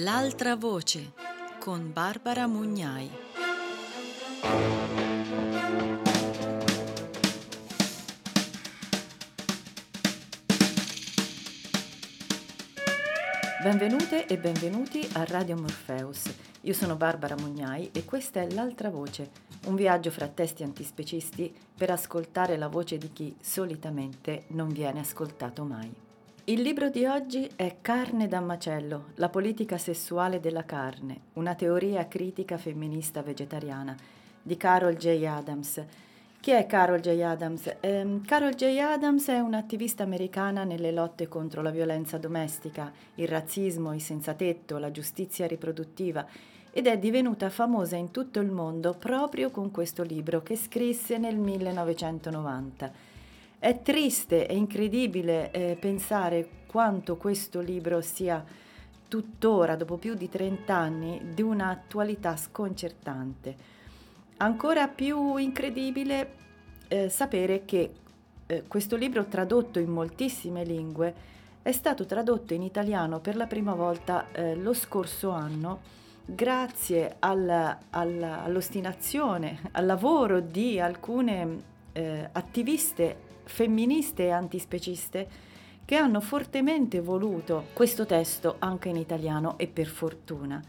L'altra voce con Barbara Mugnai. Benvenute e benvenuti a Radio Morpheus. Io sono Barbara Mugnai e questa è L'altra voce, un viaggio fra testi antispecisti per ascoltare la voce di chi solitamente non viene ascoltato mai. Il libro di oggi è Carne da macello, la politica sessuale della carne, una teoria critica femminista vegetariana di Carol J. Adams. Chi è Carol J. Adams? Eh, Carol J. Adams è un'attivista americana nelle lotte contro la violenza domestica, il razzismo, i senza tetto, la giustizia riproduttiva ed è divenuta famosa in tutto il mondo proprio con questo libro che scrisse nel 1990. È triste e incredibile eh, pensare quanto questo libro sia tuttora, dopo più di 30 anni, di un'attualità sconcertante. Ancora più incredibile eh, sapere che eh, questo libro, tradotto in moltissime lingue, è stato tradotto in italiano per la prima volta eh, lo scorso anno grazie al, al, all'ostinazione, al lavoro di alcune eh, attiviste femministe e antispeciste che hanno fortemente voluto questo testo anche in italiano e per fortuna.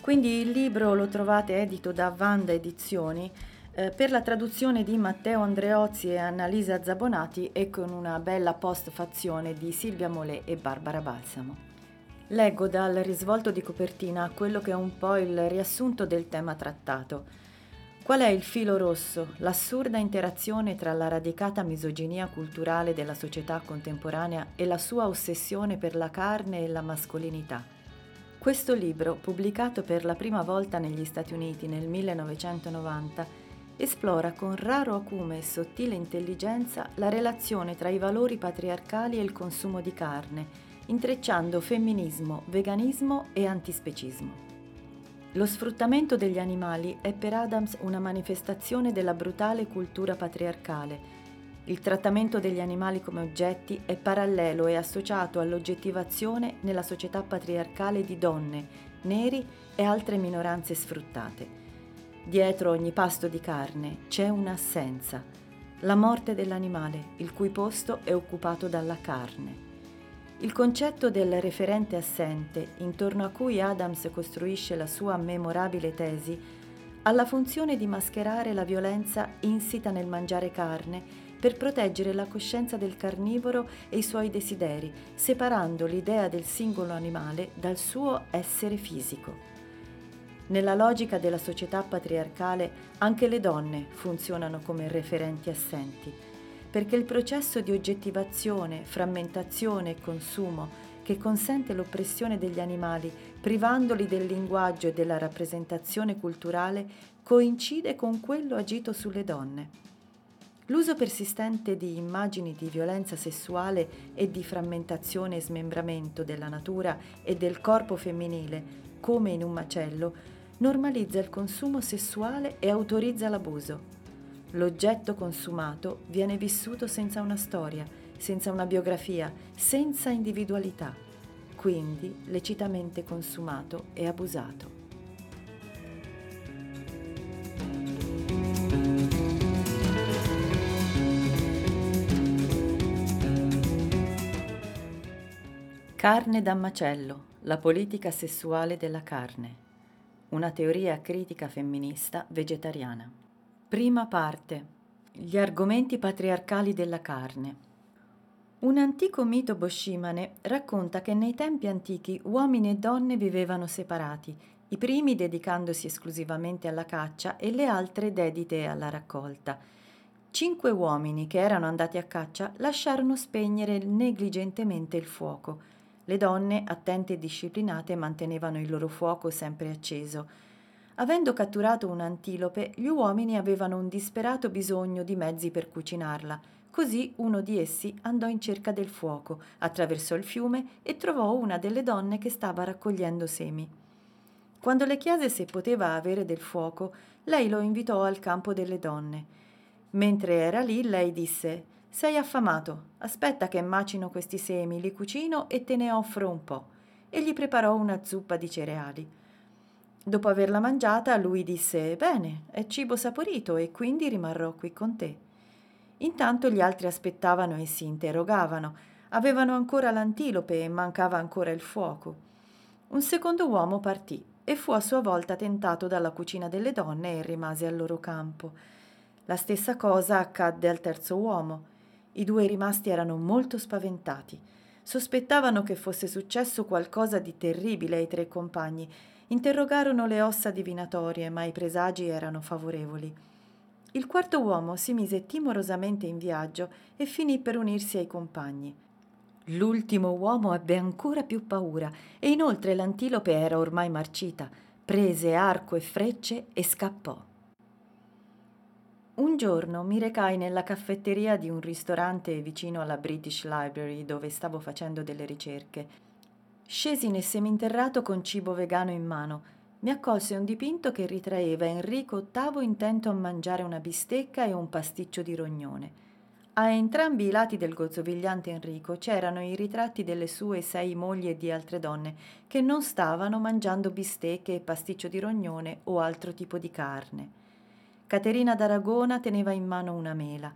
Quindi il libro lo trovate edito da Vanda Edizioni eh, per la traduzione di Matteo Andreozzi e Annalisa Zabonati e con una bella postfazione di Silvia Molè e Barbara Balsamo. Leggo dal risvolto di copertina quello che è un po' il riassunto del tema trattato. Qual è il filo rosso, l'assurda interazione tra la radicata misoginia culturale della società contemporanea e la sua ossessione per la carne e la mascolinità? Questo libro, pubblicato per la prima volta negli Stati Uniti nel 1990, esplora con raro acume e sottile intelligenza la relazione tra i valori patriarcali e il consumo di carne, intrecciando femminismo, veganismo e antispecismo. Lo sfruttamento degli animali è per Adams una manifestazione della brutale cultura patriarcale. Il trattamento degli animali come oggetti è parallelo e associato all'oggettivazione nella società patriarcale di donne, neri e altre minoranze sfruttate. Dietro ogni pasto di carne c'è un'assenza, la morte dell'animale, il cui posto è occupato dalla carne. Il concetto del referente assente, intorno a cui Adams costruisce la sua memorabile tesi, ha la funzione di mascherare la violenza insita nel mangiare carne per proteggere la coscienza del carnivoro e i suoi desideri, separando l'idea del singolo animale dal suo essere fisico. Nella logica della società patriarcale anche le donne funzionano come referenti assenti perché il processo di oggettivazione, frammentazione e consumo che consente l'oppressione degli animali, privandoli del linguaggio e della rappresentazione culturale, coincide con quello agito sulle donne. L'uso persistente di immagini di violenza sessuale e di frammentazione e smembramento della natura e del corpo femminile, come in un macello, normalizza il consumo sessuale e autorizza l'abuso. L'oggetto consumato viene vissuto senza una storia, senza una biografia, senza individualità, quindi lecitamente consumato e abusato. Carne da macello, la politica sessuale della carne. Una teoria critica femminista vegetariana. Prima parte. Gli argomenti patriarcali della carne. Un antico mito boshimane racconta che nei tempi antichi uomini e donne vivevano separati, i primi dedicandosi esclusivamente alla caccia e le altre dedite alla raccolta. Cinque uomini che erano andati a caccia lasciarono spegnere negligentemente il fuoco. Le donne, attente e disciplinate, mantenevano il loro fuoco sempre acceso. Avendo catturato un'antilope, gli uomini avevano un disperato bisogno di mezzi per cucinarla. Così uno di essi andò in cerca del fuoco, attraversò il fiume e trovò una delle donne che stava raccogliendo semi. Quando le chiese se poteva avere del fuoco, lei lo invitò al campo delle donne. Mentre era lì, lei disse: Sei affamato, aspetta che macino questi semi, li cucino e te ne offro un po'. e gli preparò una zuppa di cereali. Dopo averla mangiata, lui disse: Bene, è cibo saporito e quindi rimarrò qui con te. Intanto gli altri aspettavano e si interrogavano. Avevano ancora l'antilope e mancava ancora il fuoco. Un secondo uomo partì e fu a sua volta tentato dalla cucina delle donne e rimase al loro campo. La stessa cosa accadde al terzo uomo. I due rimasti erano molto spaventati. Sospettavano che fosse successo qualcosa di terribile ai tre compagni. Interrogarono le ossa divinatorie, ma i presagi erano favorevoli. Il quarto uomo si mise timorosamente in viaggio e finì per unirsi ai compagni. L'ultimo uomo ebbe ancora più paura e inoltre l'antilope era ormai marcita. Prese arco e frecce e scappò. Un giorno mi recai nella caffetteria di un ristorante vicino alla British Library dove stavo facendo delle ricerche. Scesi nel seminterrato con cibo vegano in mano. Mi accolse un dipinto che ritraeva Enrico VIII intento a mangiare una bistecca e un pasticcio di rognone. A entrambi i lati del gozzovigliante Enrico c'erano i ritratti delle sue sei mogli e di altre donne che non stavano mangiando bistecche e pasticcio di rognone o altro tipo di carne. Caterina d'Aragona teneva in mano una mela,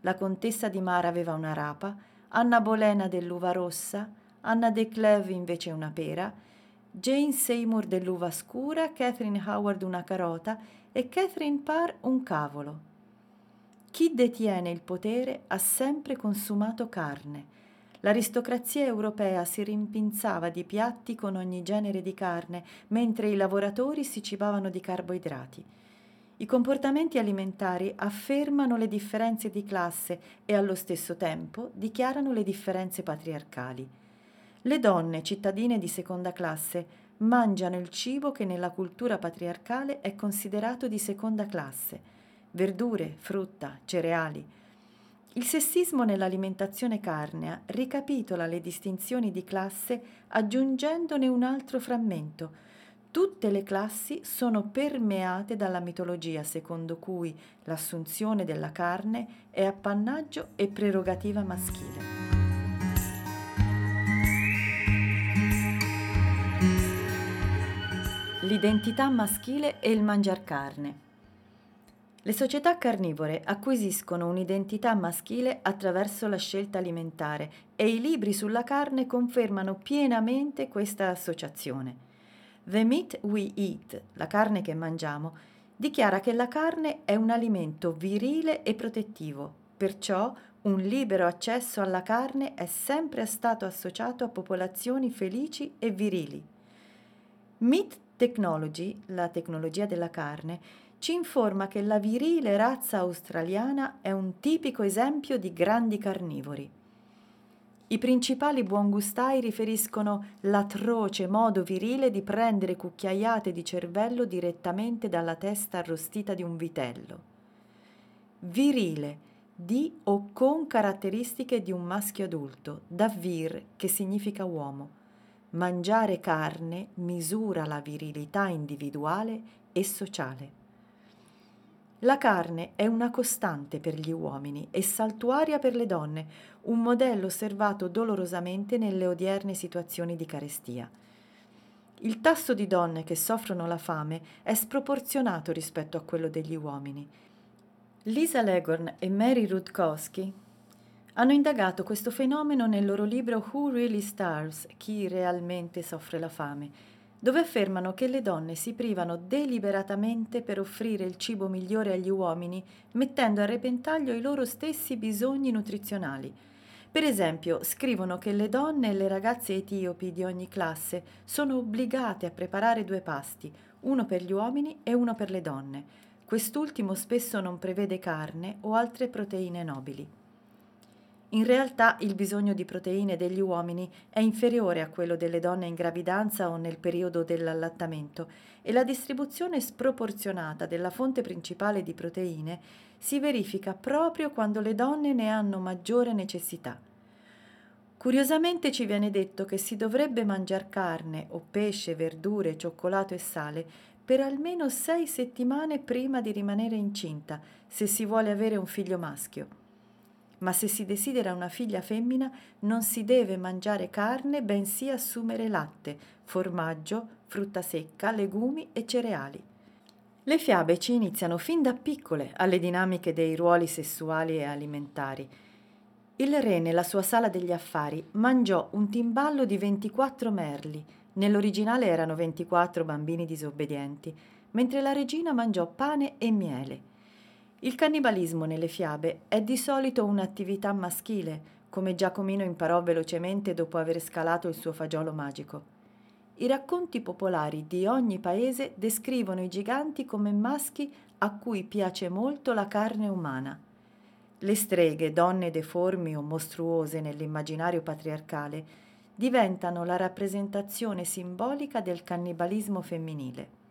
la contessa di Mara aveva una rapa, Anna Bolena dell'uva rossa, Anna de Clève invece una pera, Jane Seymour dell'uva scura, Catherine Howard una carota e Catherine Parr un cavolo. Chi detiene il potere ha sempre consumato carne. L'aristocrazia europea si rimpinzava di piatti con ogni genere di carne, mentre i lavoratori si cibavano di carboidrati. I comportamenti alimentari affermano le differenze di classe e allo stesso tempo dichiarano le differenze patriarcali. Le donne cittadine di seconda classe mangiano il cibo che nella cultura patriarcale è considerato di seconda classe, verdure, frutta, cereali. Il sessismo nell'alimentazione carnea ricapitola le distinzioni di classe aggiungendone un altro frammento, Tutte le classi sono permeate dalla mitologia secondo cui l'assunzione della carne è appannaggio e prerogativa maschile. L'identità maschile e il mangiar carne. Le società carnivore acquisiscono un'identità maschile attraverso la scelta alimentare e i libri sulla carne confermano pienamente questa associazione. The Meat We Eat, la carne che mangiamo, dichiara che la carne è un alimento virile e protettivo, perciò un libero accesso alla carne è sempre stato associato a popolazioni felici e virili. Meat Technology, la tecnologia della carne, ci informa che la virile razza australiana è un tipico esempio di grandi carnivori. I principali buongustai riferiscono l'atroce modo virile di prendere cucchiaiate di cervello direttamente dalla testa arrostita di un vitello. Virile, di o con caratteristiche di un maschio adulto, da vir, che significa uomo. Mangiare carne misura la virilità individuale e sociale. La carne è una costante per gli uomini e saltuaria per le donne, un modello osservato dolorosamente nelle odierne situazioni di carestia. Il tasso di donne che soffrono la fame è sproporzionato rispetto a quello degli uomini. Lisa Legorn e Mary Rutkowski hanno indagato questo fenomeno nel loro libro Who Really Starves? Chi realmente soffre la fame? dove affermano che le donne si privano deliberatamente per offrire il cibo migliore agli uomini, mettendo a repentaglio i loro stessi bisogni nutrizionali. Per esempio, scrivono che le donne e le ragazze etiopi di ogni classe sono obbligate a preparare due pasti, uno per gli uomini e uno per le donne. Quest'ultimo spesso non prevede carne o altre proteine nobili. In realtà il bisogno di proteine degli uomini è inferiore a quello delle donne in gravidanza o nel periodo dell'allattamento e la distribuzione sproporzionata della fonte principale di proteine si verifica proprio quando le donne ne hanno maggiore necessità. Curiosamente ci viene detto che si dovrebbe mangiare carne o pesce, verdure, cioccolato e sale per almeno sei settimane prima di rimanere incinta, se si vuole avere un figlio maschio. Ma se si desidera una figlia femmina non si deve mangiare carne, bensì assumere latte, formaggio, frutta secca, legumi e cereali. Le fiabe ci iniziano fin da piccole alle dinamiche dei ruoli sessuali e alimentari. Il re nella sua sala degli affari mangiò un timballo di 24 merli, nell'originale erano 24 bambini disobbedienti, mentre la regina mangiò pane e miele. Il cannibalismo nelle fiabe è di solito un'attività maschile, come Giacomino imparò velocemente dopo aver scalato il suo fagiolo magico. I racconti popolari di ogni paese descrivono i giganti come maschi a cui piace molto la carne umana. Le streghe, donne deformi o mostruose nell'immaginario patriarcale, diventano la rappresentazione simbolica del cannibalismo femminile.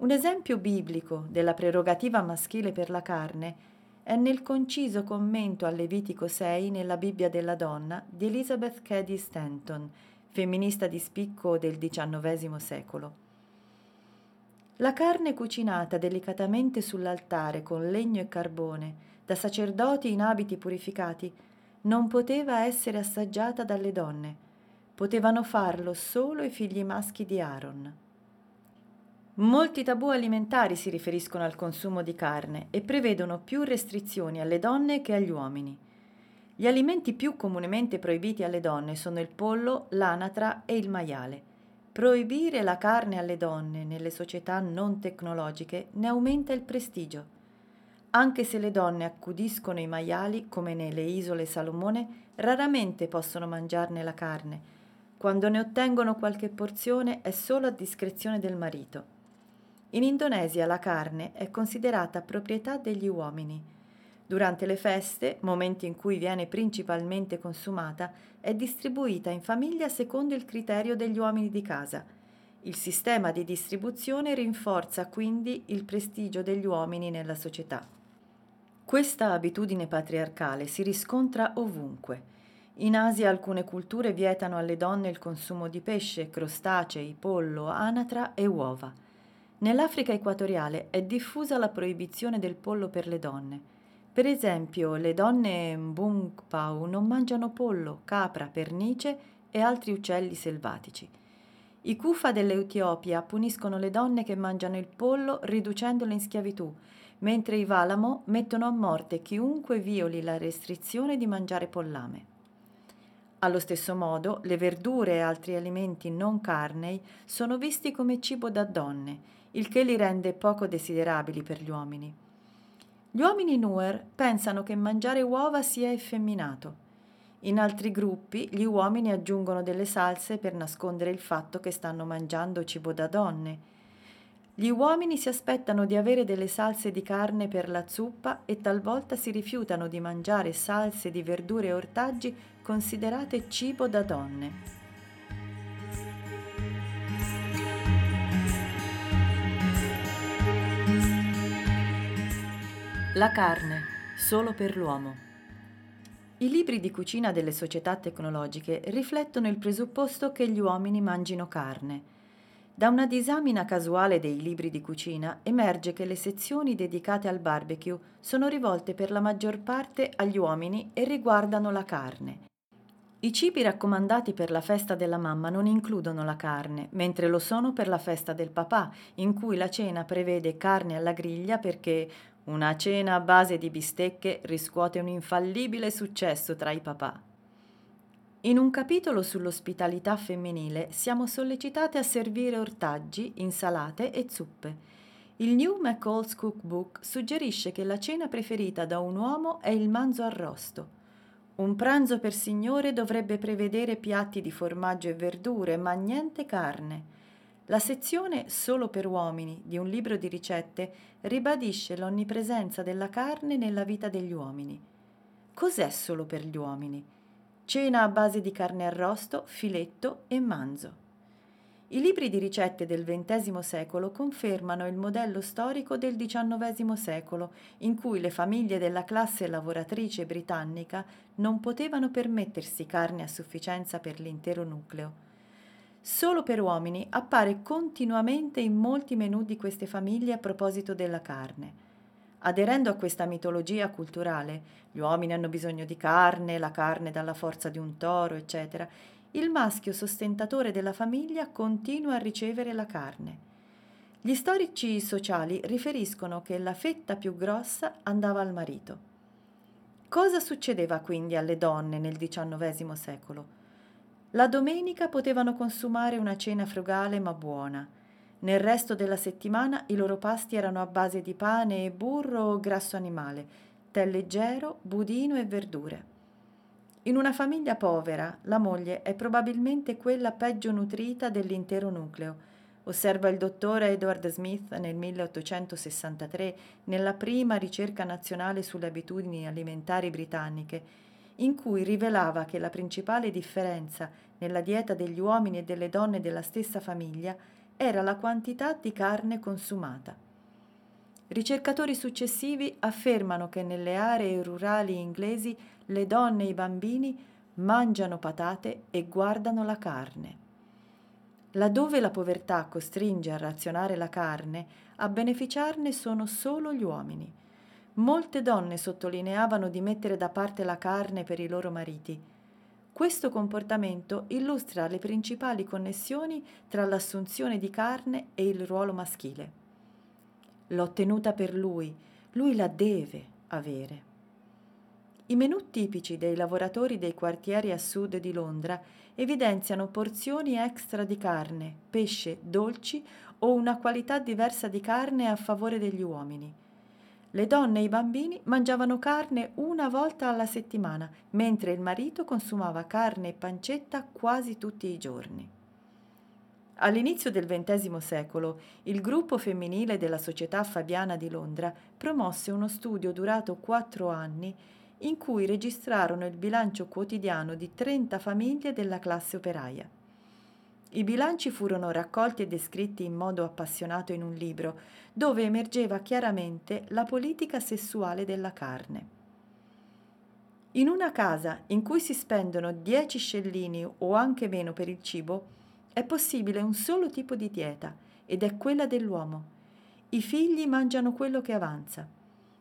Un esempio biblico della prerogativa maschile per la carne è nel conciso commento al Levitico 6 nella Bibbia della donna di Elizabeth Cady Stanton, femminista di spicco del XIX secolo. La carne cucinata delicatamente sull'altare con legno e carbone, da sacerdoti in abiti purificati, non poteva essere assaggiata dalle donne. Potevano farlo solo i figli maschi di Aaron. Molti tabù alimentari si riferiscono al consumo di carne e prevedono più restrizioni alle donne che agli uomini. Gli alimenti più comunemente proibiti alle donne sono il pollo, l'anatra e il maiale. Proibire la carne alle donne nelle società non tecnologiche ne aumenta il prestigio. Anche se le donne accudiscono i maiali, come nelle isole Salomone, raramente possono mangiarne la carne. Quando ne ottengono qualche porzione è solo a discrezione del marito. In Indonesia la carne è considerata proprietà degli uomini. Durante le feste, momenti in cui viene principalmente consumata, è distribuita in famiglia secondo il criterio degli uomini di casa. Il sistema di distribuzione rinforza quindi il prestigio degli uomini nella società. Questa abitudine patriarcale si riscontra ovunque. In Asia alcune culture vietano alle donne il consumo di pesce, crostacei, pollo, anatra e uova. Nell'Africa equatoriale è diffusa la proibizione del pollo per le donne. Per esempio, le donne Mbungpau non mangiano pollo, capra, pernice e altri uccelli selvatici. I Kufa dell'Etiopia puniscono le donne che mangiano il pollo riducendole in schiavitù, mentre i Valamo mettono a morte chiunque violi la restrizione di mangiare pollame. Allo stesso modo, le verdure e altri alimenti non carnei sono visti come cibo da donne il che li rende poco desiderabili per gli uomini. Gli uomini Nuer pensano che mangiare uova sia effeminato. In altri gruppi gli uomini aggiungono delle salse per nascondere il fatto che stanno mangiando cibo da donne. Gli uomini si aspettano di avere delle salse di carne per la zuppa e talvolta si rifiutano di mangiare salse di verdure e ortaggi considerate cibo da donne. La carne, solo per l'uomo. I libri di cucina delle società tecnologiche riflettono il presupposto che gli uomini mangino carne. Da una disamina casuale dei libri di cucina emerge che le sezioni dedicate al barbecue sono rivolte per la maggior parte agli uomini e riguardano la carne. I cibi raccomandati per la festa della mamma non includono la carne, mentre lo sono per la festa del papà, in cui la cena prevede carne alla griglia perché una cena a base di bistecche riscuote un infallibile successo tra i papà. In un capitolo sull'ospitalità femminile siamo sollecitate a servire ortaggi, insalate e zuppe. Il New McCall's Cookbook suggerisce che la cena preferita da un uomo è il manzo arrosto. Un pranzo per signore dovrebbe prevedere piatti di formaggio e verdure, ma niente carne. La sezione Solo per uomini di un libro di ricette ribadisce l'onnipresenza della carne nella vita degli uomini. Cos'è solo per gli uomini? Cena a base di carne arrosto, filetto e manzo. I libri di ricette del XX secolo confermano il modello storico del XIX secolo, in cui le famiglie della classe lavoratrice britannica non potevano permettersi carne a sufficienza per l'intero nucleo solo per uomini appare continuamente in molti menù di queste famiglie a proposito della carne. Aderendo a questa mitologia culturale, gli uomini hanno bisogno di carne, la carne dalla forza di un toro, eccetera, il maschio sostentatore della famiglia continua a ricevere la carne. Gli storici sociali riferiscono che la fetta più grossa andava al marito. Cosa succedeva quindi alle donne nel XIX secolo? La domenica potevano consumare una cena frugale ma buona. Nel resto della settimana i loro pasti erano a base di pane e burro o grasso animale, tè leggero, budino e verdure. In una famiglia povera, la moglie è probabilmente quella peggio nutrita dell'intero nucleo. Osserva il dottore Edward Smith nel 1863 nella prima ricerca nazionale sulle abitudini alimentari britanniche, in cui rivelava che la principale differenza nella dieta degli uomini e delle donne della stessa famiglia era la quantità di carne consumata. Ricercatori successivi affermano che nelle aree rurali inglesi le donne e i bambini mangiano patate e guardano la carne. Laddove la povertà costringe a razionare la carne, a beneficiarne sono solo gli uomini. Molte donne sottolineavano di mettere da parte la carne per i loro mariti, questo comportamento illustra le principali connessioni tra l'assunzione di carne e il ruolo maschile. L'ho ottenuta per lui, lui la deve avere. I menù tipici dei lavoratori dei quartieri a sud di Londra evidenziano porzioni extra di carne, pesce, dolci o una qualità diversa di carne a favore degli uomini. Le donne e i bambini mangiavano carne una volta alla settimana, mentre il marito consumava carne e pancetta quasi tutti i giorni. All'inizio del XX secolo, il gruppo femminile della Società Fabiana di Londra promosse uno studio durato quattro anni in cui registrarono il bilancio quotidiano di 30 famiglie della classe operaia. I bilanci furono raccolti e descritti in modo appassionato in un libro, dove emergeva chiaramente la politica sessuale della carne. In una casa in cui si spendono 10 scellini o anche meno per il cibo, è possibile un solo tipo di dieta, ed è quella dell'uomo. I figli mangiano quello che avanza.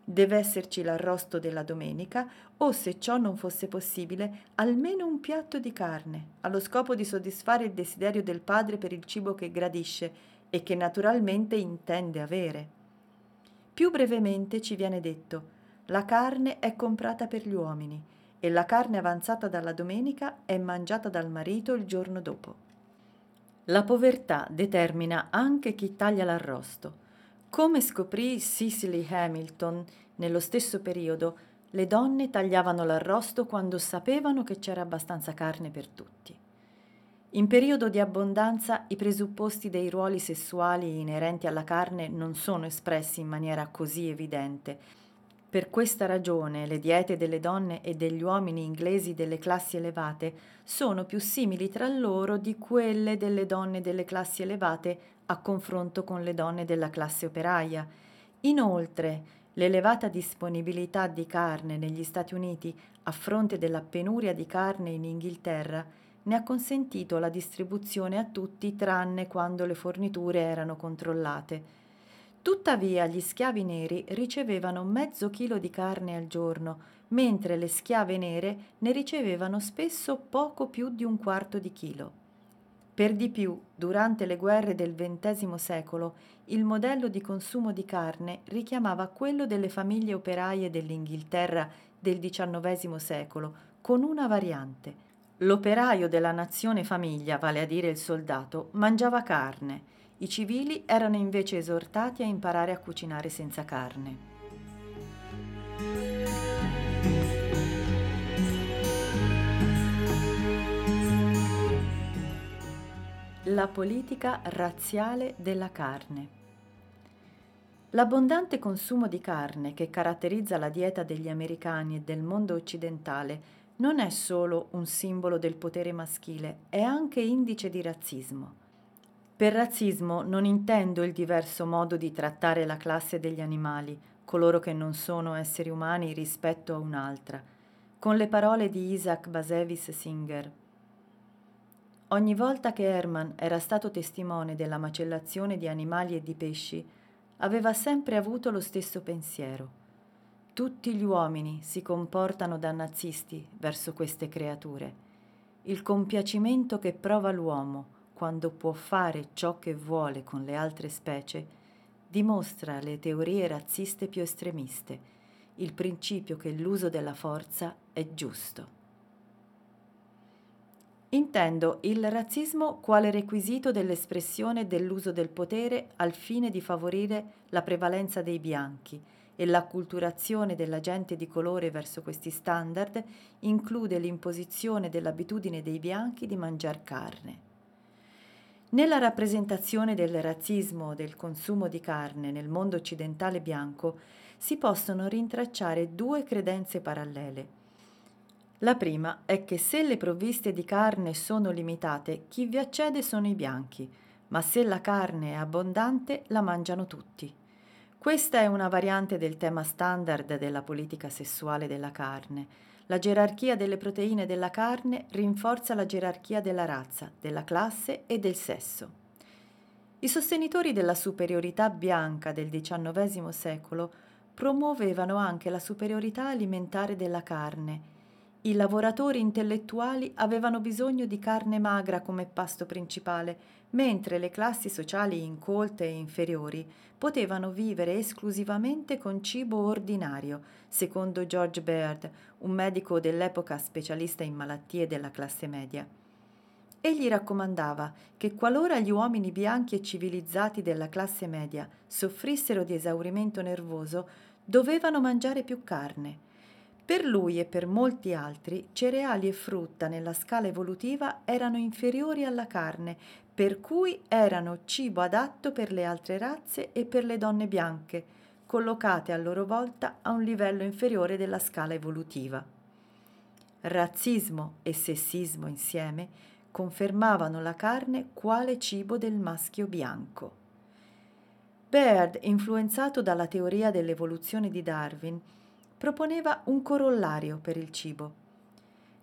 Deve esserci l'arrosto della domenica o, se ciò non fosse possibile, almeno un piatto di carne, allo scopo di soddisfare il desiderio del padre per il cibo che gradisce e che naturalmente intende avere. Più brevemente ci viene detto, la carne è comprata per gli uomini e la carne avanzata dalla domenica è mangiata dal marito il giorno dopo. La povertà determina anche chi taglia l'arrosto come scoprì Cicely Hamilton, nello stesso periodo, le donne tagliavano l'arrosto quando sapevano che c'era abbastanza carne per tutti. In periodo di abbondanza i presupposti dei ruoli sessuali inerenti alla carne non sono espressi in maniera così evidente. Per questa ragione le diete delle donne e degli uomini inglesi delle classi elevate sono più simili tra loro di quelle delle donne delle classi elevate a confronto con le donne della classe operaia. Inoltre, l'elevata disponibilità di carne negli Stati Uniti a fronte della penuria di carne in Inghilterra ne ha consentito la distribuzione a tutti tranne quando le forniture erano controllate. Tuttavia gli schiavi neri ricevevano mezzo chilo di carne al giorno, mentre le schiave nere ne ricevevano spesso poco più di un quarto di chilo. Per di più, durante le guerre del XX secolo, il modello di consumo di carne richiamava quello delle famiglie operaie dell'Inghilterra del XIX secolo, con una variante. L'operaio della nazione famiglia, vale a dire il soldato, mangiava carne, i civili erano invece esortati a imparare a cucinare senza carne. La politica razziale della carne. L'abbondante consumo di carne che caratterizza la dieta degli americani e del mondo occidentale non è solo un simbolo del potere maschile, è anche indice di razzismo. Per razzismo non intendo il diverso modo di trattare la classe degli animali, coloro che non sono esseri umani rispetto a un'altra, con le parole di Isaac Bashevis Singer. Ogni volta che Herman era stato testimone della macellazione di animali e di pesci, aveva sempre avuto lo stesso pensiero. Tutti gli uomini si comportano da nazisti verso queste creature. Il compiacimento che prova l'uomo quando può fare ciò che vuole con le altre specie dimostra le teorie razziste più estremiste, il principio che l'uso della forza è giusto. Intendo il razzismo quale requisito dell'espressione dell'uso del potere al fine di favorire la prevalenza dei bianchi e l'acculturazione della gente di colore verso questi standard include l'imposizione dell'abitudine dei bianchi di mangiare carne. Nella rappresentazione del razzismo del consumo di carne nel mondo occidentale bianco si possono rintracciare due credenze parallele la prima è che se le provviste di carne sono limitate, chi vi accede sono i bianchi, ma se la carne è abbondante la mangiano tutti. Questa è una variante del tema standard della politica sessuale della carne. La gerarchia delle proteine della carne rinforza la gerarchia della razza, della classe e del sesso. I sostenitori della superiorità bianca del XIX secolo promuovevano anche la superiorità alimentare della carne i lavoratori intellettuali avevano bisogno di carne magra come pasto principale, mentre le classi sociali incolte e inferiori potevano vivere esclusivamente con cibo ordinario, secondo George Baird, un medico dell'epoca specialista in malattie della classe media. Egli raccomandava che qualora gli uomini bianchi e civilizzati della classe media soffrissero di esaurimento nervoso, dovevano mangiare più carne per lui e per molti altri cereali e frutta nella scala evolutiva erano inferiori alla carne, per cui erano cibo adatto per le altre razze e per le donne bianche, collocate a loro volta a un livello inferiore della scala evolutiva. Razzismo e sessismo insieme confermavano la carne quale cibo del maschio bianco. Baird, influenzato dalla teoria dell'evoluzione di Darwin, proponeva un corollario per il cibo.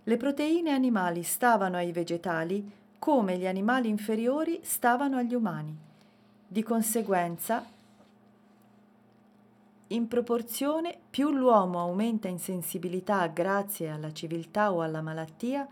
Le proteine animali stavano ai vegetali come gli animali inferiori stavano agli umani. Di conseguenza, in proporzione più l'uomo aumenta in sensibilità grazie alla civiltà o alla malattia,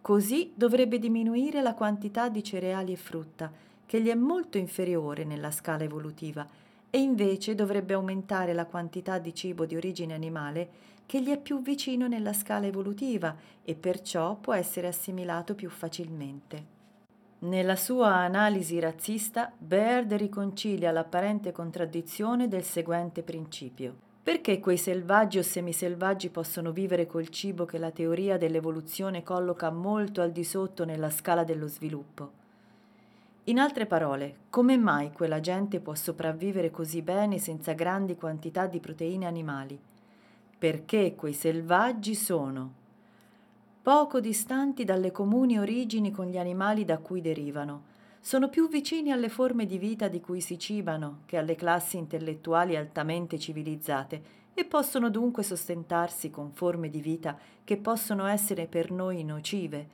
così dovrebbe diminuire la quantità di cereali e frutta, che gli è molto inferiore nella scala evolutiva e invece dovrebbe aumentare la quantità di cibo di origine animale che gli è più vicino nella scala evolutiva e perciò può essere assimilato più facilmente. Nella sua analisi razzista, Baird riconcilia l'apparente contraddizione del seguente principio. Perché quei selvaggi o semiselvaggi possono vivere col cibo che la teoria dell'evoluzione colloca molto al di sotto nella scala dello sviluppo? In altre parole, come mai quella gente può sopravvivere così bene senza grandi quantità di proteine animali? Perché quei selvaggi sono poco distanti dalle comuni origini con gli animali da cui derivano, sono più vicini alle forme di vita di cui si cibano che alle classi intellettuali altamente civilizzate e possono dunque sostentarsi con forme di vita che possono essere per noi nocive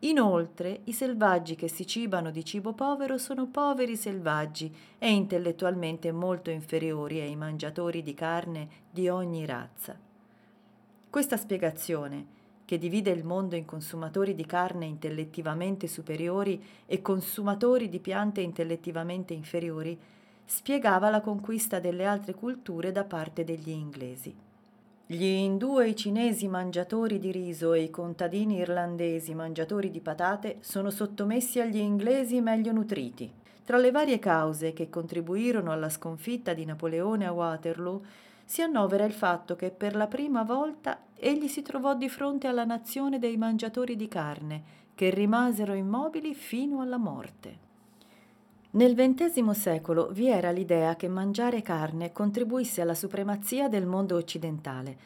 Inoltre, i selvaggi che si cibano di cibo povero sono poveri selvaggi e intellettualmente molto inferiori ai mangiatori di carne di ogni razza. Questa spiegazione, che divide il mondo in consumatori di carne intellettivamente superiori e consumatori di piante intellettivamente inferiori, spiegava la conquista delle altre culture da parte degli inglesi. Gli indù e i cinesi mangiatori di riso e i contadini irlandesi mangiatori di patate sono sottomessi agli inglesi meglio nutriti. Tra le varie cause che contribuirono alla sconfitta di Napoleone a Waterloo si annovera il fatto che per la prima volta egli si trovò di fronte alla nazione dei mangiatori di carne, che rimasero immobili fino alla morte. Nel XX secolo vi era l'idea che mangiare carne contribuisse alla supremazia del mondo occidentale.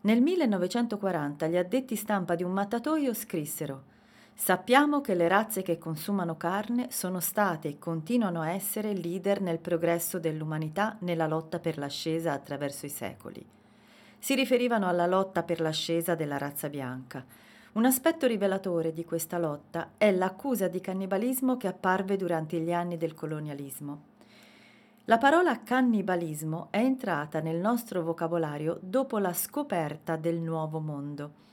Nel 1940 gli addetti stampa di un mattatoio scrissero Sappiamo che le razze che consumano carne sono state e continuano a essere leader nel progresso dell'umanità nella lotta per l'ascesa attraverso i secoli. Si riferivano alla lotta per l'ascesa della razza bianca, un aspetto rivelatore di questa lotta è l'accusa di cannibalismo che apparve durante gli anni del colonialismo. La parola cannibalismo è entrata nel nostro vocabolario dopo la scoperta del Nuovo Mondo.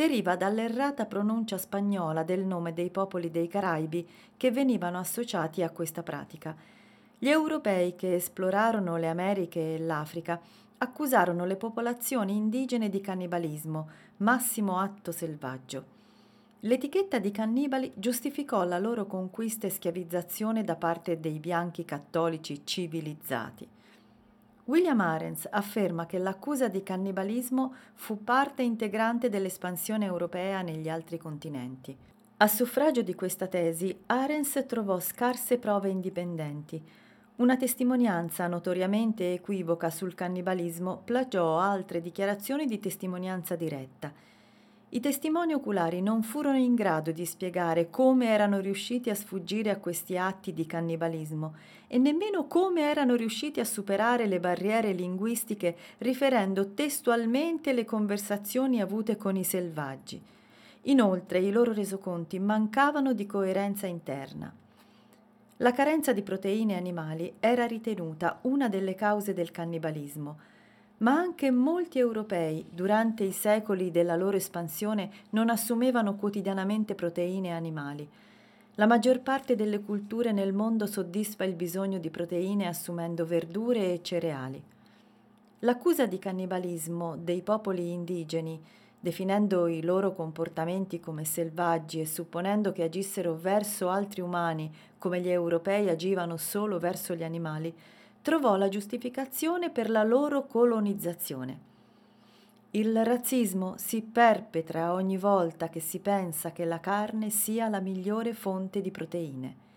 Deriva dall'errata pronuncia spagnola del nome dei popoli dei Caraibi che venivano associati a questa pratica. Gli europei che esplorarono le Americhe e l'Africa accusarono le popolazioni indigene di cannibalismo, massimo atto selvaggio. L'etichetta di cannibali giustificò la loro conquista e schiavizzazione da parte dei bianchi cattolici civilizzati. William Arens afferma che l'accusa di cannibalismo fu parte integrante dell'espansione europea negli altri continenti. A suffragio di questa tesi, Arens trovò scarse prove indipendenti. Una testimonianza notoriamente equivoca sul cannibalismo plagiò altre dichiarazioni di testimonianza diretta – i testimoni oculari non furono in grado di spiegare come erano riusciti a sfuggire a questi atti di cannibalismo e nemmeno come erano riusciti a superare le barriere linguistiche riferendo testualmente le conversazioni avute con i selvaggi. Inoltre i loro resoconti mancavano di coerenza interna. La carenza di proteine animali era ritenuta una delle cause del cannibalismo, ma anche molti europei durante i secoli della loro espansione non assumevano quotidianamente proteine animali. La maggior parte delle culture nel mondo soddisfa il bisogno di proteine assumendo verdure e cereali. L'accusa di cannibalismo dei popoli indigeni, definendo i loro comportamenti come selvaggi e supponendo che agissero verso altri umani come gli europei agivano solo verso gli animali, trovò la giustificazione per la loro colonizzazione. Il razzismo si perpetra ogni volta che si pensa che la carne sia la migliore fonte di proteine.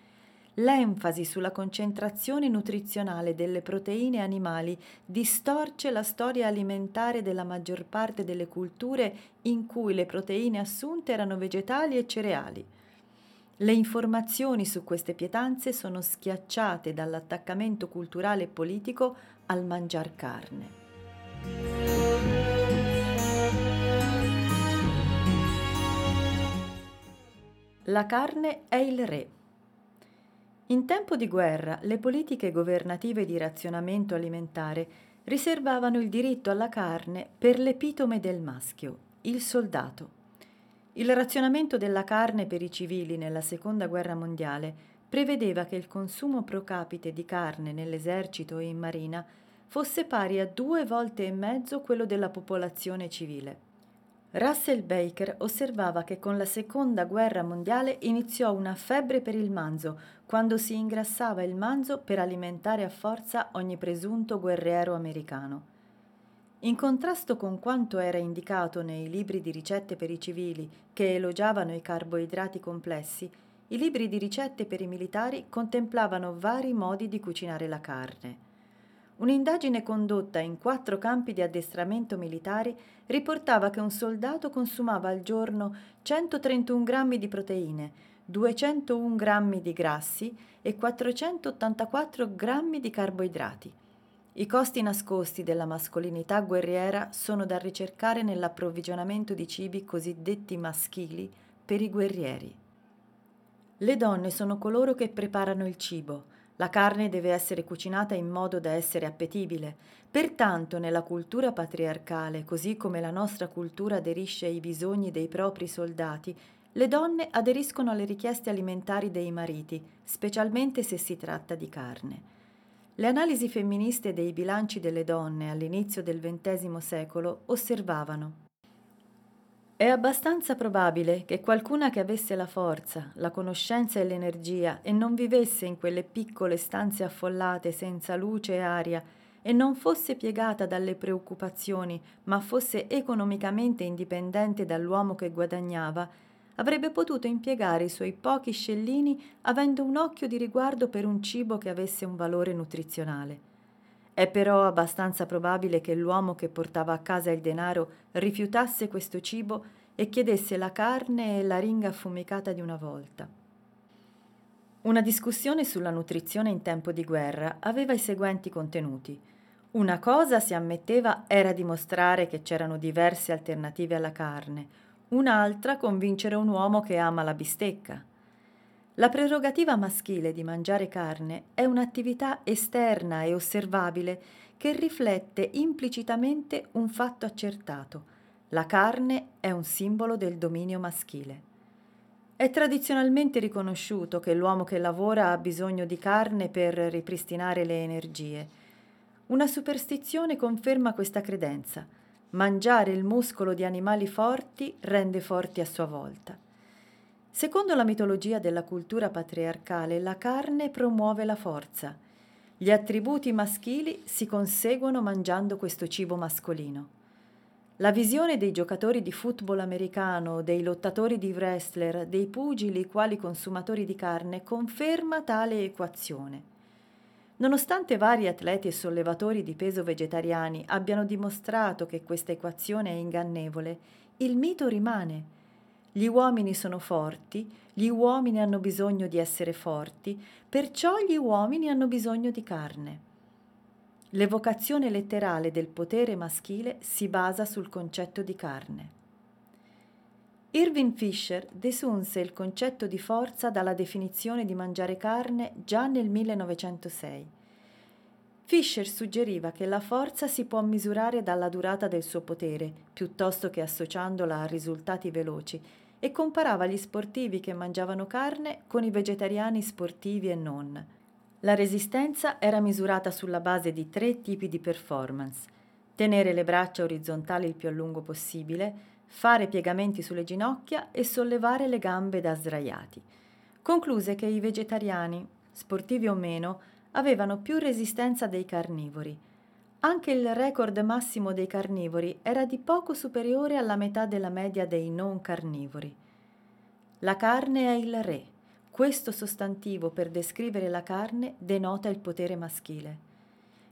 L'enfasi sulla concentrazione nutrizionale delle proteine animali distorce la storia alimentare della maggior parte delle culture in cui le proteine assunte erano vegetali e cereali. Le informazioni su queste pietanze sono schiacciate dall'attaccamento culturale e politico al mangiar carne. La carne è il re. In tempo di guerra, le politiche governative di razionamento alimentare riservavano il diritto alla carne per l'epitome del maschio, il soldato. Il razionamento della carne per i civili nella Seconda Guerra Mondiale prevedeva che il consumo pro capite di carne nell'esercito e in marina fosse pari a due volte e mezzo quello della popolazione civile. Russell Baker osservava che con la Seconda Guerra Mondiale iniziò una febbre per il manzo, quando si ingrassava il manzo per alimentare a forza ogni presunto guerriero americano. In contrasto con quanto era indicato nei libri di ricette per i civili, che elogiavano i carboidrati complessi, i libri di ricette per i militari contemplavano vari modi di cucinare la carne. Un'indagine condotta in quattro campi di addestramento militari riportava che un soldato consumava al giorno 131 grammi di proteine, 201 grammi di grassi e 484 grammi di carboidrati. I costi nascosti della mascolinità guerriera sono da ricercare nell'approvvigionamento di cibi cosiddetti maschili per i guerrieri. Le donne sono coloro che preparano il cibo. La carne deve essere cucinata in modo da essere appetibile. Pertanto, nella cultura patriarcale, così come la nostra cultura aderisce ai bisogni dei propri soldati, le donne aderiscono alle richieste alimentari dei mariti, specialmente se si tratta di carne. Le analisi femministe dei bilanci delle donne all'inizio del XX secolo osservavano. È abbastanza probabile che qualcuna che avesse la forza, la conoscenza e l'energia e non vivesse in quelle piccole stanze affollate senza luce e aria e non fosse piegata dalle preoccupazioni, ma fosse economicamente indipendente dall'uomo che guadagnava, avrebbe potuto impiegare i suoi pochi scellini avendo un occhio di riguardo per un cibo che avesse un valore nutrizionale. È però abbastanza probabile che l'uomo che portava a casa il denaro rifiutasse questo cibo e chiedesse la carne e la ringa affumicata di una volta. Una discussione sulla nutrizione in tempo di guerra aveva i seguenti contenuti. Una cosa, si ammetteva, era dimostrare che c'erano diverse alternative alla carne, un'altra convincere un uomo che ama la bistecca. La prerogativa maschile di mangiare carne è un'attività esterna e osservabile che riflette implicitamente un fatto accertato. La carne è un simbolo del dominio maschile. È tradizionalmente riconosciuto che l'uomo che lavora ha bisogno di carne per ripristinare le energie. Una superstizione conferma questa credenza. Mangiare il muscolo di animali forti rende forti a sua volta. Secondo la mitologia della cultura patriarcale, la carne promuove la forza. Gli attributi maschili si conseguono mangiando questo cibo mascolino. La visione dei giocatori di football americano, dei lottatori di wrestler, dei pugili quali consumatori di carne conferma tale equazione. Nonostante vari atleti e sollevatori di peso vegetariani abbiano dimostrato che questa equazione è ingannevole, il mito rimane gli uomini sono forti, gli uomini hanno bisogno di essere forti, perciò gli uomini hanno bisogno di carne. L'evocazione letterale del potere maschile si basa sul concetto di carne. Irving Fisher desunse il concetto di forza dalla definizione di mangiare carne già nel 1906. Fisher suggeriva che la forza si può misurare dalla durata del suo potere, piuttosto che associandola a risultati veloci, e comparava gli sportivi che mangiavano carne con i vegetariani sportivi e non. La resistenza era misurata sulla base di tre tipi di performance. Tenere le braccia orizzontali il più a lungo possibile, fare piegamenti sulle ginocchia e sollevare le gambe da sdraiati. Concluse che i vegetariani, sportivi o meno, avevano più resistenza dei carnivori. Anche il record massimo dei carnivori era di poco superiore alla metà della media dei non carnivori. La carne è il re. Questo sostantivo per descrivere la carne denota il potere maschile.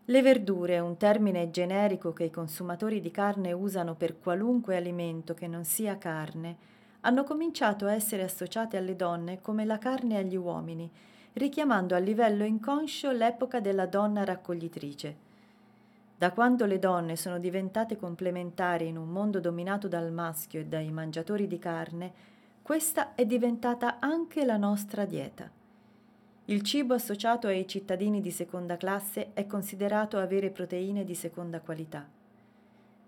Le verdure, un termine generico che i consumatori di carne usano per qualunque alimento che non sia carne, hanno cominciato a essere associate alle donne come la carne agli uomini, richiamando a livello inconscio l'epoca della donna raccoglitrice. Da quando le donne sono diventate complementari in un mondo dominato dal maschio e dai mangiatori di carne, questa è diventata anche la nostra dieta. Il cibo associato ai cittadini di seconda classe è considerato avere proteine di seconda qualità.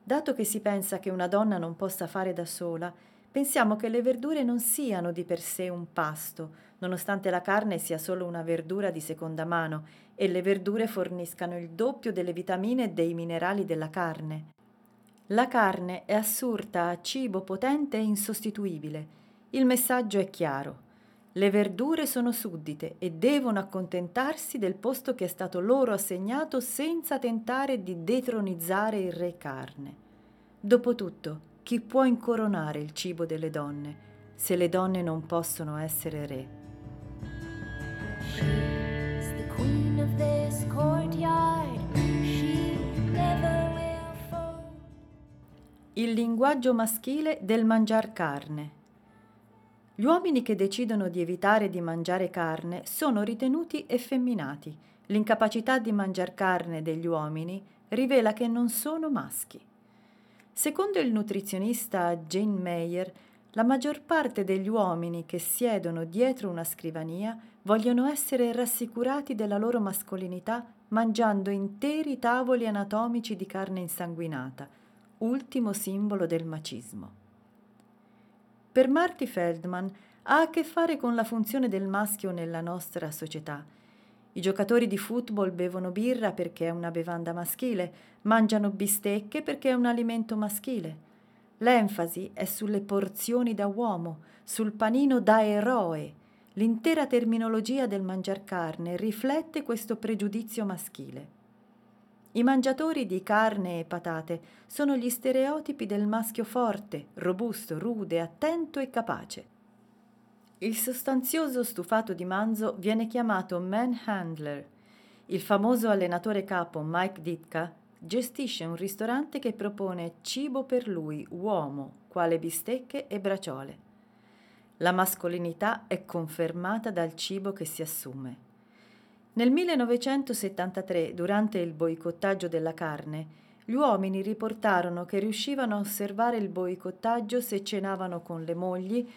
Dato che si pensa che una donna non possa fare da sola, pensiamo che le verdure non siano di per sé un pasto, nonostante la carne sia solo una verdura di seconda mano e le verdure forniscano il doppio delle vitamine e dei minerali della carne. La carne è assurda a cibo potente e insostituibile. Il messaggio è chiaro. Le verdure sono suddite e devono accontentarsi del posto che è stato loro assegnato senza tentare di detronizzare il re carne. Dopotutto, chi può incoronare il cibo delle donne se le donne non possono essere re? Il linguaggio maschile del mangiar carne. Gli uomini che decidono di evitare di mangiare carne sono ritenuti effeminati. L'incapacità di mangiar carne degli uomini rivela che non sono maschi. Secondo il nutrizionista Jane Mayer, la maggior parte degli uomini che siedono dietro una scrivania vogliono essere rassicurati della loro mascolinità mangiando interi tavoli anatomici di carne insanguinata, ultimo simbolo del macismo. Per Marty Feldman ha a che fare con la funzione del maschio nella nostra società. I giocatori di football bevono birra perché è una bevanda maschile, mangiano bistecche perché è un alimento maschile. L'enfasi è sulle porzioni da uomo, sul panino da eroe. L'intera terminologia del mangiar carne riflette questo pregiudizio maschile. I mangiatori di carne e patate sono gli stereotipi del maschio forte, robusto, rude, attento e capace. Il sostanzioso stufato di manzo viene chiamato manhandler. Il famoso allenatore capo Mike Ditka gestisce un ristorante che propone cibo per lui, uomo, quale bistecche e braciole. La mascolinità è confermata dal cibo che si assume. Nel 1973, durante il boicottaggio della carne, gli uomini riportarono che riuscivano a osservare il boicottaggio se cenavano con le mogli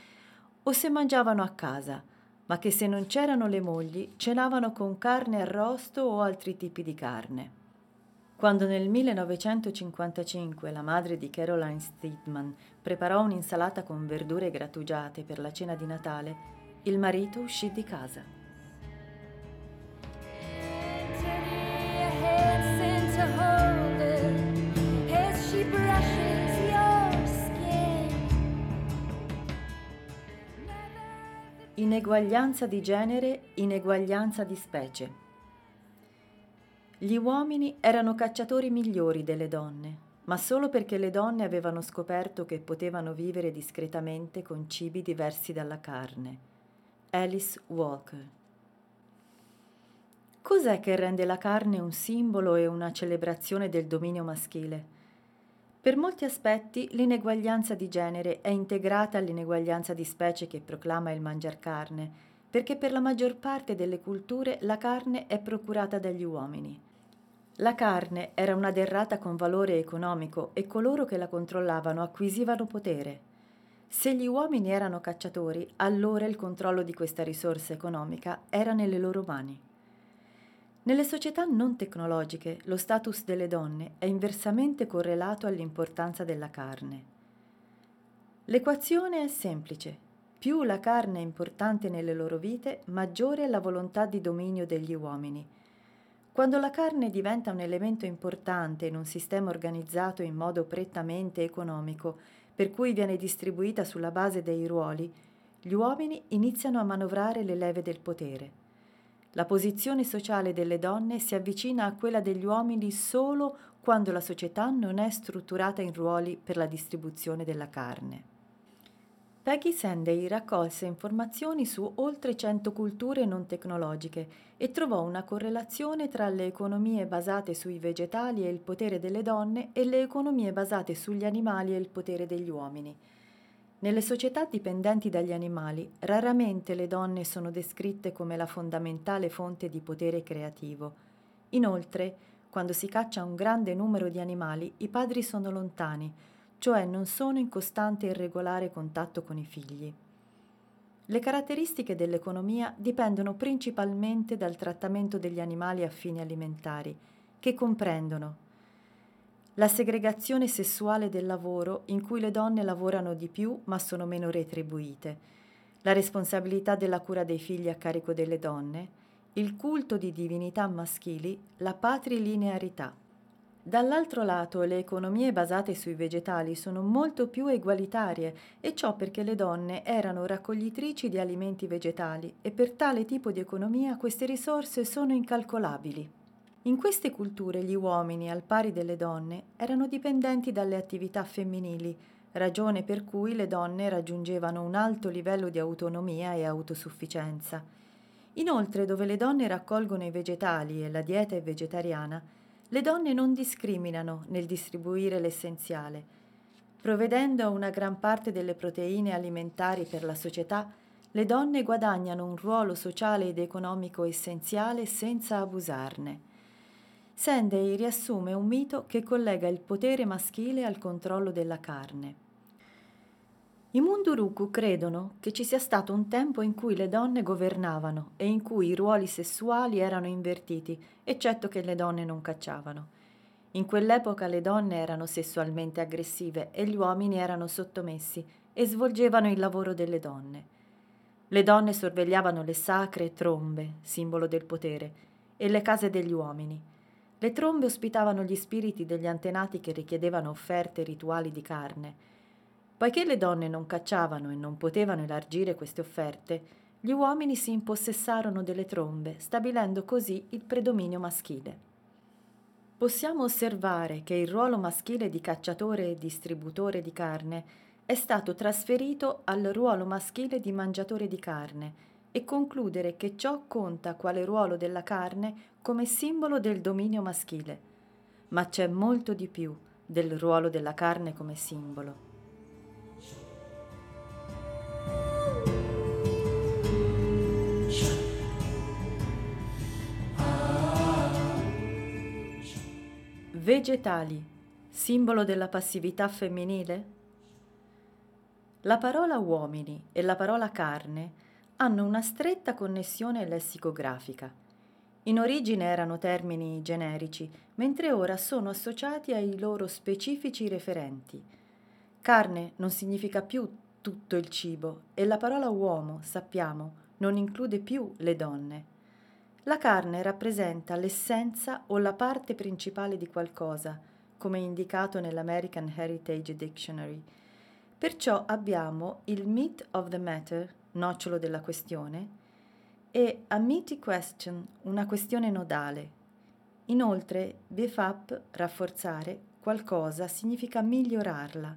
o se mangiavano a casa, ma che se non c'erano le mogli cenavano con carne arrosto o altri tipi di carne. Quando nel 1955 la madre di Caroline Steedman preparò un'insalata con verdure grattugiate per la cena di Natale, il marito uscì di casa. Ineguaglianza di genere, ineguaglianza di specie. Gli uomini erano cacciatori migliori delle donne, ma solo perché le donne avevano scoperto che potevano vivere discretamente con cibi diversi dalla carne. Alice Walker. Cos'è che rende la carne un simbolo e una celebrazione del dominio maschile? Per molti aspetti l'ineguaglianza di genere è integrata all'ineguaglianza di specie che proclama il mangiar carne, perché per la maggior parte delle culture la carne è procurata dagli uomini. La carne era una derrata con valore economico e coloro che la controllavano acquisivano potere. Se gli uomini erano cacciatori, allora il controllo di questa risorsa economica era nelle loro mani. Nelle società non tecnologiche lo status delle donne è inversamente correlato all'importanza della carne. L'equazione è semplice. Più la carne è importante nelle loro vite, maggiore è la volontà di dominio degli uomini. Quando la carne diventa un elemento importante in un sistema organizzato in modo prettamente economico, per cui viene distribuita sulla base dei ruoli, gli uomini iniziano a manovrare le leve del potere. La posizione sociale delle donne si avvicina a quella degli uomini solo quando la società non è strutturata in ruoli per la distribuzione della carne. Peggy Sandey raccolse informazioni su oltre 100 culture non tecnologiche e trovò una correlazione tra le economie basate sui vegetali e il potere delle donne e le economie basate sugli animali e il potere degli uomini. Nelle società dipendenti dagli animali, raramente le donne sono descritte come la fondamentale fonte di potere creativo. Inoltre, quando si caccia un grande numero di animali, i padri sono lontani, cioè non sono in costante e regolare contatto con i figli. Le caratteristiche dell'economia dipendono principalmente dal trattamento degli animali a fini alimentari, che comprendono la segregazione sessuale del lavoro in cui le donne lavorano di più ma sono meno retribuite, la responsabilità della cura dei figli a carico delle donne, il culto di divinità maschili, la patrilinearità. Dall'altro lato, le economie basate sui vegetali sono molto più egualitarie e ciò perché le donne erano raccoglitrici di alimenti vegetali e per tale tipo di economia queste risorse sono incalcolabili. In queste culture gli uomini, al pari delle donne, erano dipendenti dalle attività femminili, ragione per cui le donne raggiungevano un alto livello di autonomia e autosufficienza. Inoltre, dove le donne raccolgono i vegetali e la dieta è vegetariana, le donne non discriminano nel distribuire l'essenziale. Provvedendo a una gran parte delle proteine alimentari per la società, le donne guadagnano un ruolo sociale ed economico essenziale senza abusarne. Sendey riassume un mito che collega il potere maschile al controllo della carne. I Munduruku credono che ci sia stato un tempo in cui le donne governavano e in cui i ruoli sessuali erano invertiti, eccetto che le donne non cacciavano. In quell'epoca le donne erano sessualmente aggressive e gli uomini erano sottomessi e svolgevano il lavoro delle donne. Le donne sorvegliavano le sacre trombe, simbolo del potere, e le case degli uomini. Le trombe ospitavano gli spiriti degli antenati che richiedevano offerte rituali di carne. Poiché le donne non cacciavano e non potevano elargire queste offerte, gli uomini si impossessarono delle trombe, stabilendo così il predominio maschile. Possiamo osservare che il ruolo maschile di cacciatore e distributore di carne è stato trasferito al ruolo maschile di mangiatore di carne e concludere che ciò conta quale ruolo della carne come simbolo del dominio maschile, ma c'è molto di più del ruolo della carne come simbolo. Vegetali, simbolo della passività femminile? La parola uomini e la parola carne hanno una stretta connessione lessicografica. In origine erano termini generici, mentre ora sono associati ai loro specifici referenti. Carne non significa più tutto il cibo e la parola uomo, sappiamo, non include più le donne. La carne rappresenta l'essenza o la parte principale di qualcosa, come indicato nell'American Heritage Dictionary. Perciò abbiamo il meat of the matter, nocciolo della questione, e a meaty question, una questione nodale. Inoltre, beef up, rafforzare, qualcosa significa migliorarla.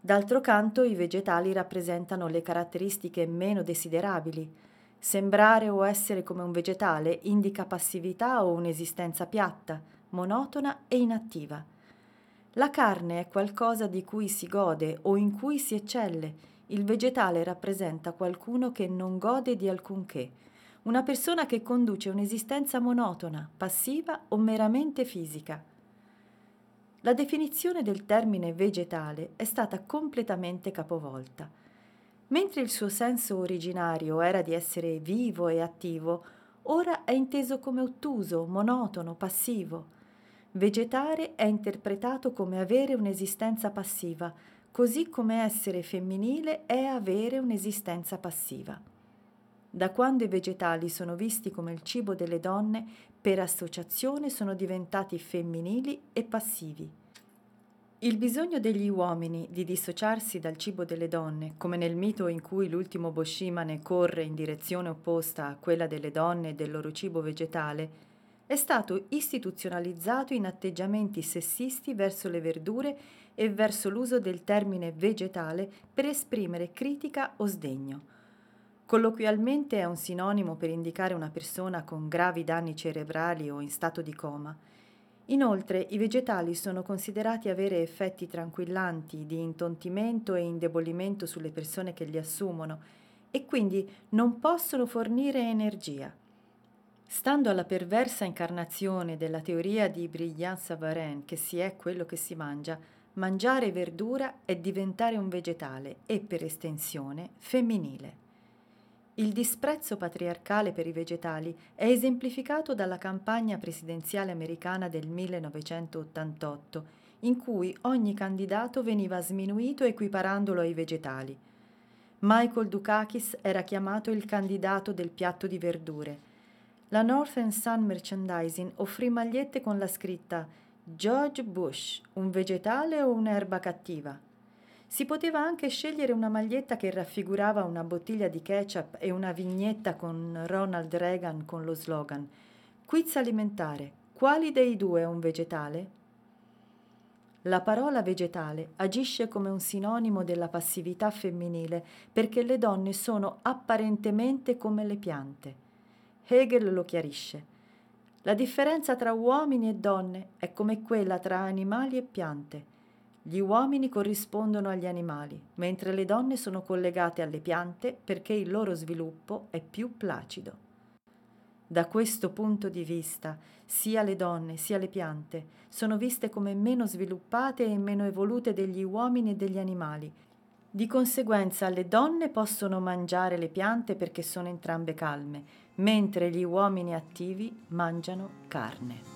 D'altro canto i vegetali rappresentano le caratteristiche meno desiderabili. Sembrare o essere come un vegetale indica passività o un'esistenza piatta, monotona e inattiva. La carne è qualcosa di cui si gode o in cui si eccelle. Il vegetale rappresenta qualcuno che non gode di alcunché, una persona che conduce un'esistenza monotona, passiva o meramente fisica. La definizione del termine vegetale è stata completamente capovolta. Mentre il suo senso originario era di essere vivo e attivo, ora è inteso come ottuso, monotono, passivo. Vegetare è interpretato come avere un'esistenza passiva, così come essere femminile è avere un'esistenza passiva. Da quando i vegetali sono visti come il cibo delle donne, per associazione sono diventati femminili e passivi. Il bisogno degli uomini di dissociarsi dal cibo delle donne, come nel mito in cui l'ultimo Boshimane corre in direzione opposta a quella delle donne e del loro cibo vegetale, è stato istituzionalizzato in atteggiamenti sessisti verso le verdure e verso l'uso del termine vegetale per esprimere critica o sdegno. Colloquialmente è un sinonimo per indicare una persona con gravi danni cerebrali o in stato di coma. Inoltre i vegetali sono considerati avere effetti tranquillanti di intontimento e indebolimento sulle persone che li assumono e quindi non possono fornire energia. Stando alla perversa incarnazione della teoria di Brillant-Savarin che si è quello che si mangia, mangiare verdura è diventare un vegetale e per estensione femminile. Il disprezzo patriarcale per i vegetali è esemplificato dalla campagna presidenziale americana del 1988, in cui ogni candidato veniva sminuito equiparandolo ai vegetali. Michael Dukakis era chiamato il candidato del piatto di verdure. La Northern Sun Merchandising offrì magliette con la scritta George Bush, un vegetale o un'erba cattiva? Si poteva anche scegliere una maglietta che raffigurava una bottiglia di ketchup e una vignetta con Ronald Reagan con lo slogan Quiz alimentare. Quali dei due è un vegetale? La parola vegetale agisce come un sinonimo della passività femminile perché le donne sono apparentemente come le piante. Hegel lo chiarisce. La differenza tra uomini e donne è come quella tra animali e piante. Gli uomini corrispondono agli animali, mentre le donne sono collegate alle piante perché il loro sviluppo è più placido. Da questo punto di vista, sia le donne sia le piante sono viste come meno sviluppate e meno evolute degli uomini e degli animali. Di conseguenza le donne possono mangiare le piante perché sono entrambe calme, mentre gli uomini attivi mangiano carne.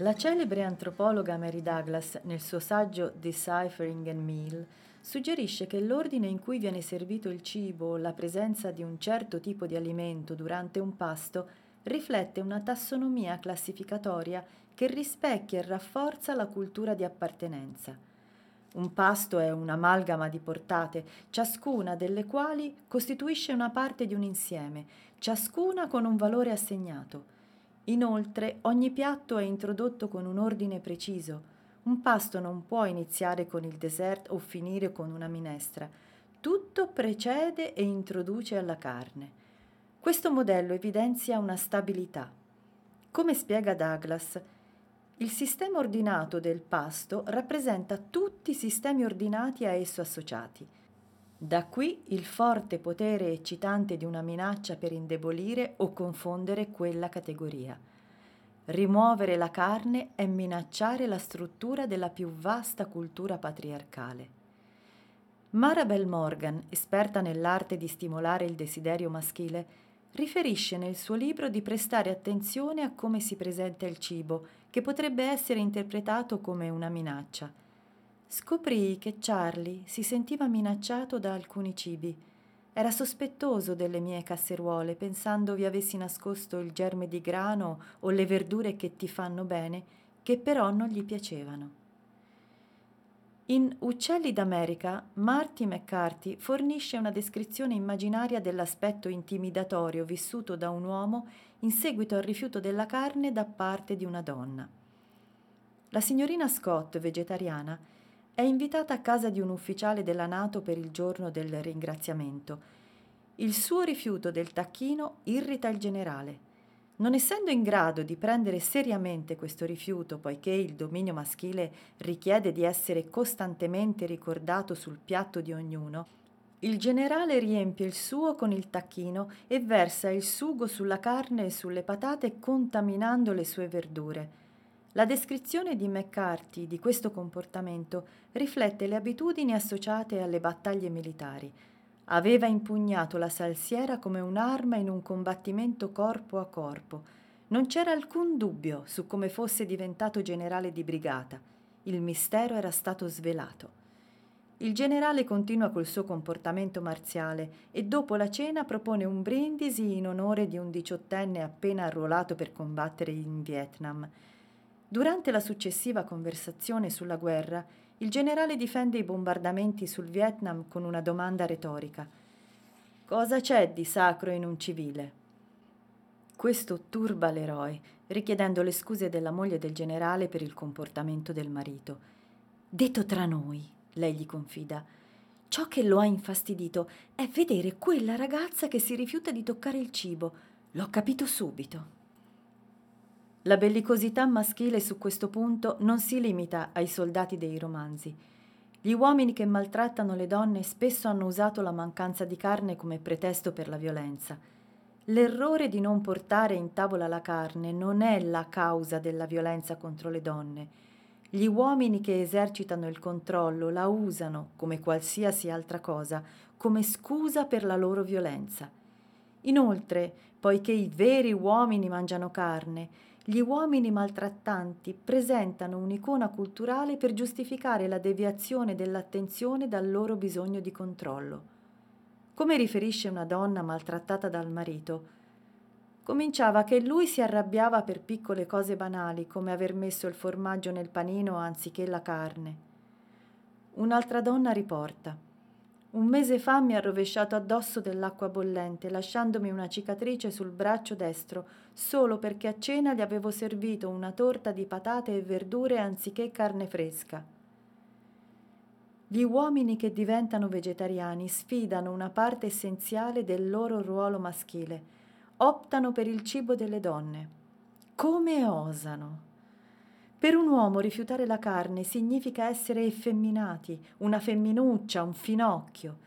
La celebre antropologa Mary Douglas, nel suo saggio Deciphering and Meal, suggerisce che l'ordine in cui viene servito il cibo o la presenza di un certo tipo di alimento durante un pasto riflette una tassonomia classificatoria che rispecchia e rafforza la cultura di appartenenza. Un pasto è un'amalgama di portate, ciascuna delle quali costituisce una parte di un insieme, ciascuna con un valore assegnato. Inoltre ogni piatto è introdotto con un ordine preciso. Un pasto non può iniziare con il dessert o finire con una minestra. Tutto precede e introduce alla carne. Questo modello evidenzia una stabilità. Come spiega Douglas, il sistema ordinato del pasto rappresenta tutti i sistemi ordinati a esso associati. Da qui il forte potere eccitante di una minaccia per indebolire o confondere quella categoria. Rimuovere la carne è minacciare la struttura della più vasta cultura patriarcale. Marabel Morgan, esperta nell'arte di stimolare il desiderio maschile, riferisce nel suo libro di prestare attenzione a come si presenta il cibo, che potrebbe essere interpretato come una minaccia. Scoprì che Charlie si sentiva minacciato da alcuni cibi era sospettoso delle mie casseruole, pensando vi avessi nascosto il germe di grano o le verdure che ti fanno bene, che però non gli piacevano. In Uccelli d'America, Marty McCarthy fornisce una descrizione immaginaria dell'aspetto intimidatorio vissuto da un uomo in seguito al rifiuto della carne da parte di una donna. La signorina Scott, vegetariana, è invitata a casa di un ufficiale della Nato per il giorno del ringraziamento. Il suo rifiuto del tacchino irrita il generale. Non essendo in grado di prendere seriamente questo rifiuto, poiché il dominio maschile richiede di essere costantemente ricordato sul piatto di ognuno, il generale riempie il suo con il tacchino e versa il sugo sulla carne e sulle patate contaminando le sue verdure. La descrizione di McCarthy di questo comportamento riflette le abitudini associate alle battaglie militari. Aveva impugnato la salsiera come un'arma in un combattimento corpo a corpo. Non c'era alcun dubbio su come fosse diventato generale di brigata. Il mistero era stato svelato. Il generale continua col suo comportamento marziale e dopo la cena propone un brindisi in onore di un diciottenne appena arruolato per combattere in Vietnam. Durante la successiva conversazione sulla guerra, il generale difende i bombardamenti sul Vietnam con una domanda retorica. Cosa c'è di sacro in un civile? Questo turba l'eroe, richiedendo le scuse della moglie del generale per il comportamento del marito. Detto tra noi, lei gli confida, ciò che lo ha infastidito è vedere quella ragazza che si rifiuta di toccare il cibo. L'ho capito subito. La bellicosità maschile su questo punto non si limita ai soldati dei romanzi. Gli uomini che maltrattano le donne spesso hanno usato la mancanza di carne come pretesto per la violenza. L'errore di non portare in tavola la carne non è la causa della violenza contro le donne. Gli uomini che esercitano il controllo la usano, come qualsiasi altra cosa, come scusa per la loro violenza. Inoltre, poiché i veri uomini mangiano carne, gli uomini maltrattanti presentano un'icona culturale per giustificare la deviazione dell'attenzione dal loro bisogno di controllo. Come riferisce una donna maltrattata dal marito, cominciava che lui si arrabbiava per piccole cose banali come aver messo il formaggio nel panino anziché la carne. Un'altra donna riporta un mese fa mi ha rovesciato addosso dell'acqua bollente, lasciandomi una cicatrice sul braccio destro, solo perché a cena gli avevo servito una torta di patate e verdure anziché carne fresca. Gli uomini che diventano vegetariani sfidano una parte essenziale del loro ruolo maschile, optano per il cibo delle donne. Come osano? Per un uomo rifiutare la carne significa essere effeminati, una femminuccia, un finocchio.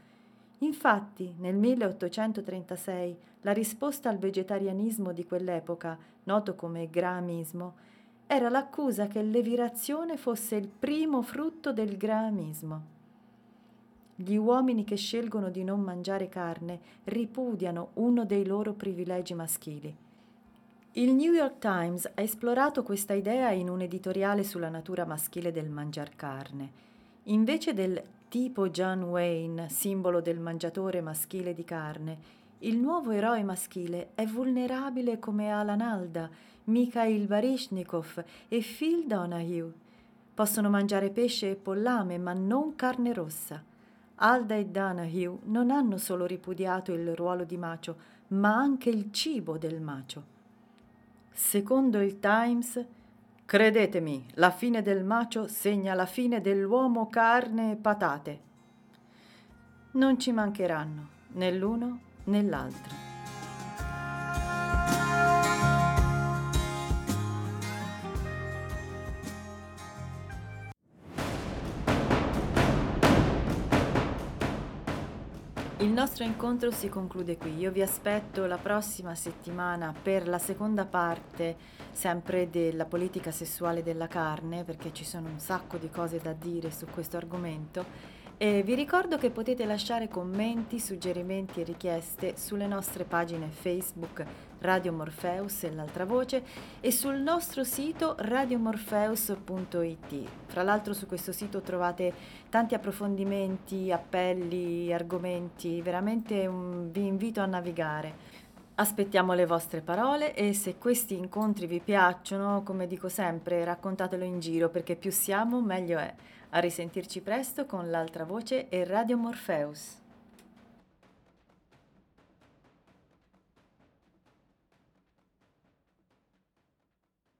Infatti, nel 1836, la risposta al vegetarianismo di quell'epoca, noto come grahamismo, era l'accusa che l'evirazione fosse il primo frutto del grahamismo. Gli uomini che scelgono di non mangiare carne ripudiano uno dei loro privilegi maschili. Il New York Times ha esplorato questa idea in un editoriale sulla natura maschile del mangiar carne. Invece del tipo John Wayne, simbolo del mangiatore maschile di carne, il nuovo eroe maschile è vulnerabile come Alan Alda, Mikhail Baryshnikov e Phil Donahue. Possono mangiare pesce e pollame, ma non carne rossa. Alda e Donahue non hanno solo ripudiato il ruolo di macio, ma anche il cibo del macio. Secondo il Times, credetemi, la fine del macio segna la fine dell'uomo carne e patate. Non ci mancheranno né l'uno né l'altro. Il nostro incontro si conclude qui. Io vi aspetto la prossima settimana per la seconda parte, sempre della politica sessuale della carne, perché ci sono un sacco di cose da dire su questo argomento. E vi ricordo che potete lasciare commenti, suggerimenti e richieste sulle nostre pagine Facebook Radio Morpheus e l'altra voce e sul nostro sito radiomorpheus.it. Fra l'altro su questo sito trovate tanti approfondimenti, appelli, argomenti, veramente un, vi invito a navigare. Aspettiamo le vostre parole e se questi incontri vi piacciono, come dico sempre, raccontatelo in giro perché più siamo meglio è. A risentirci presto con l'altra voce e Radio Morpheus.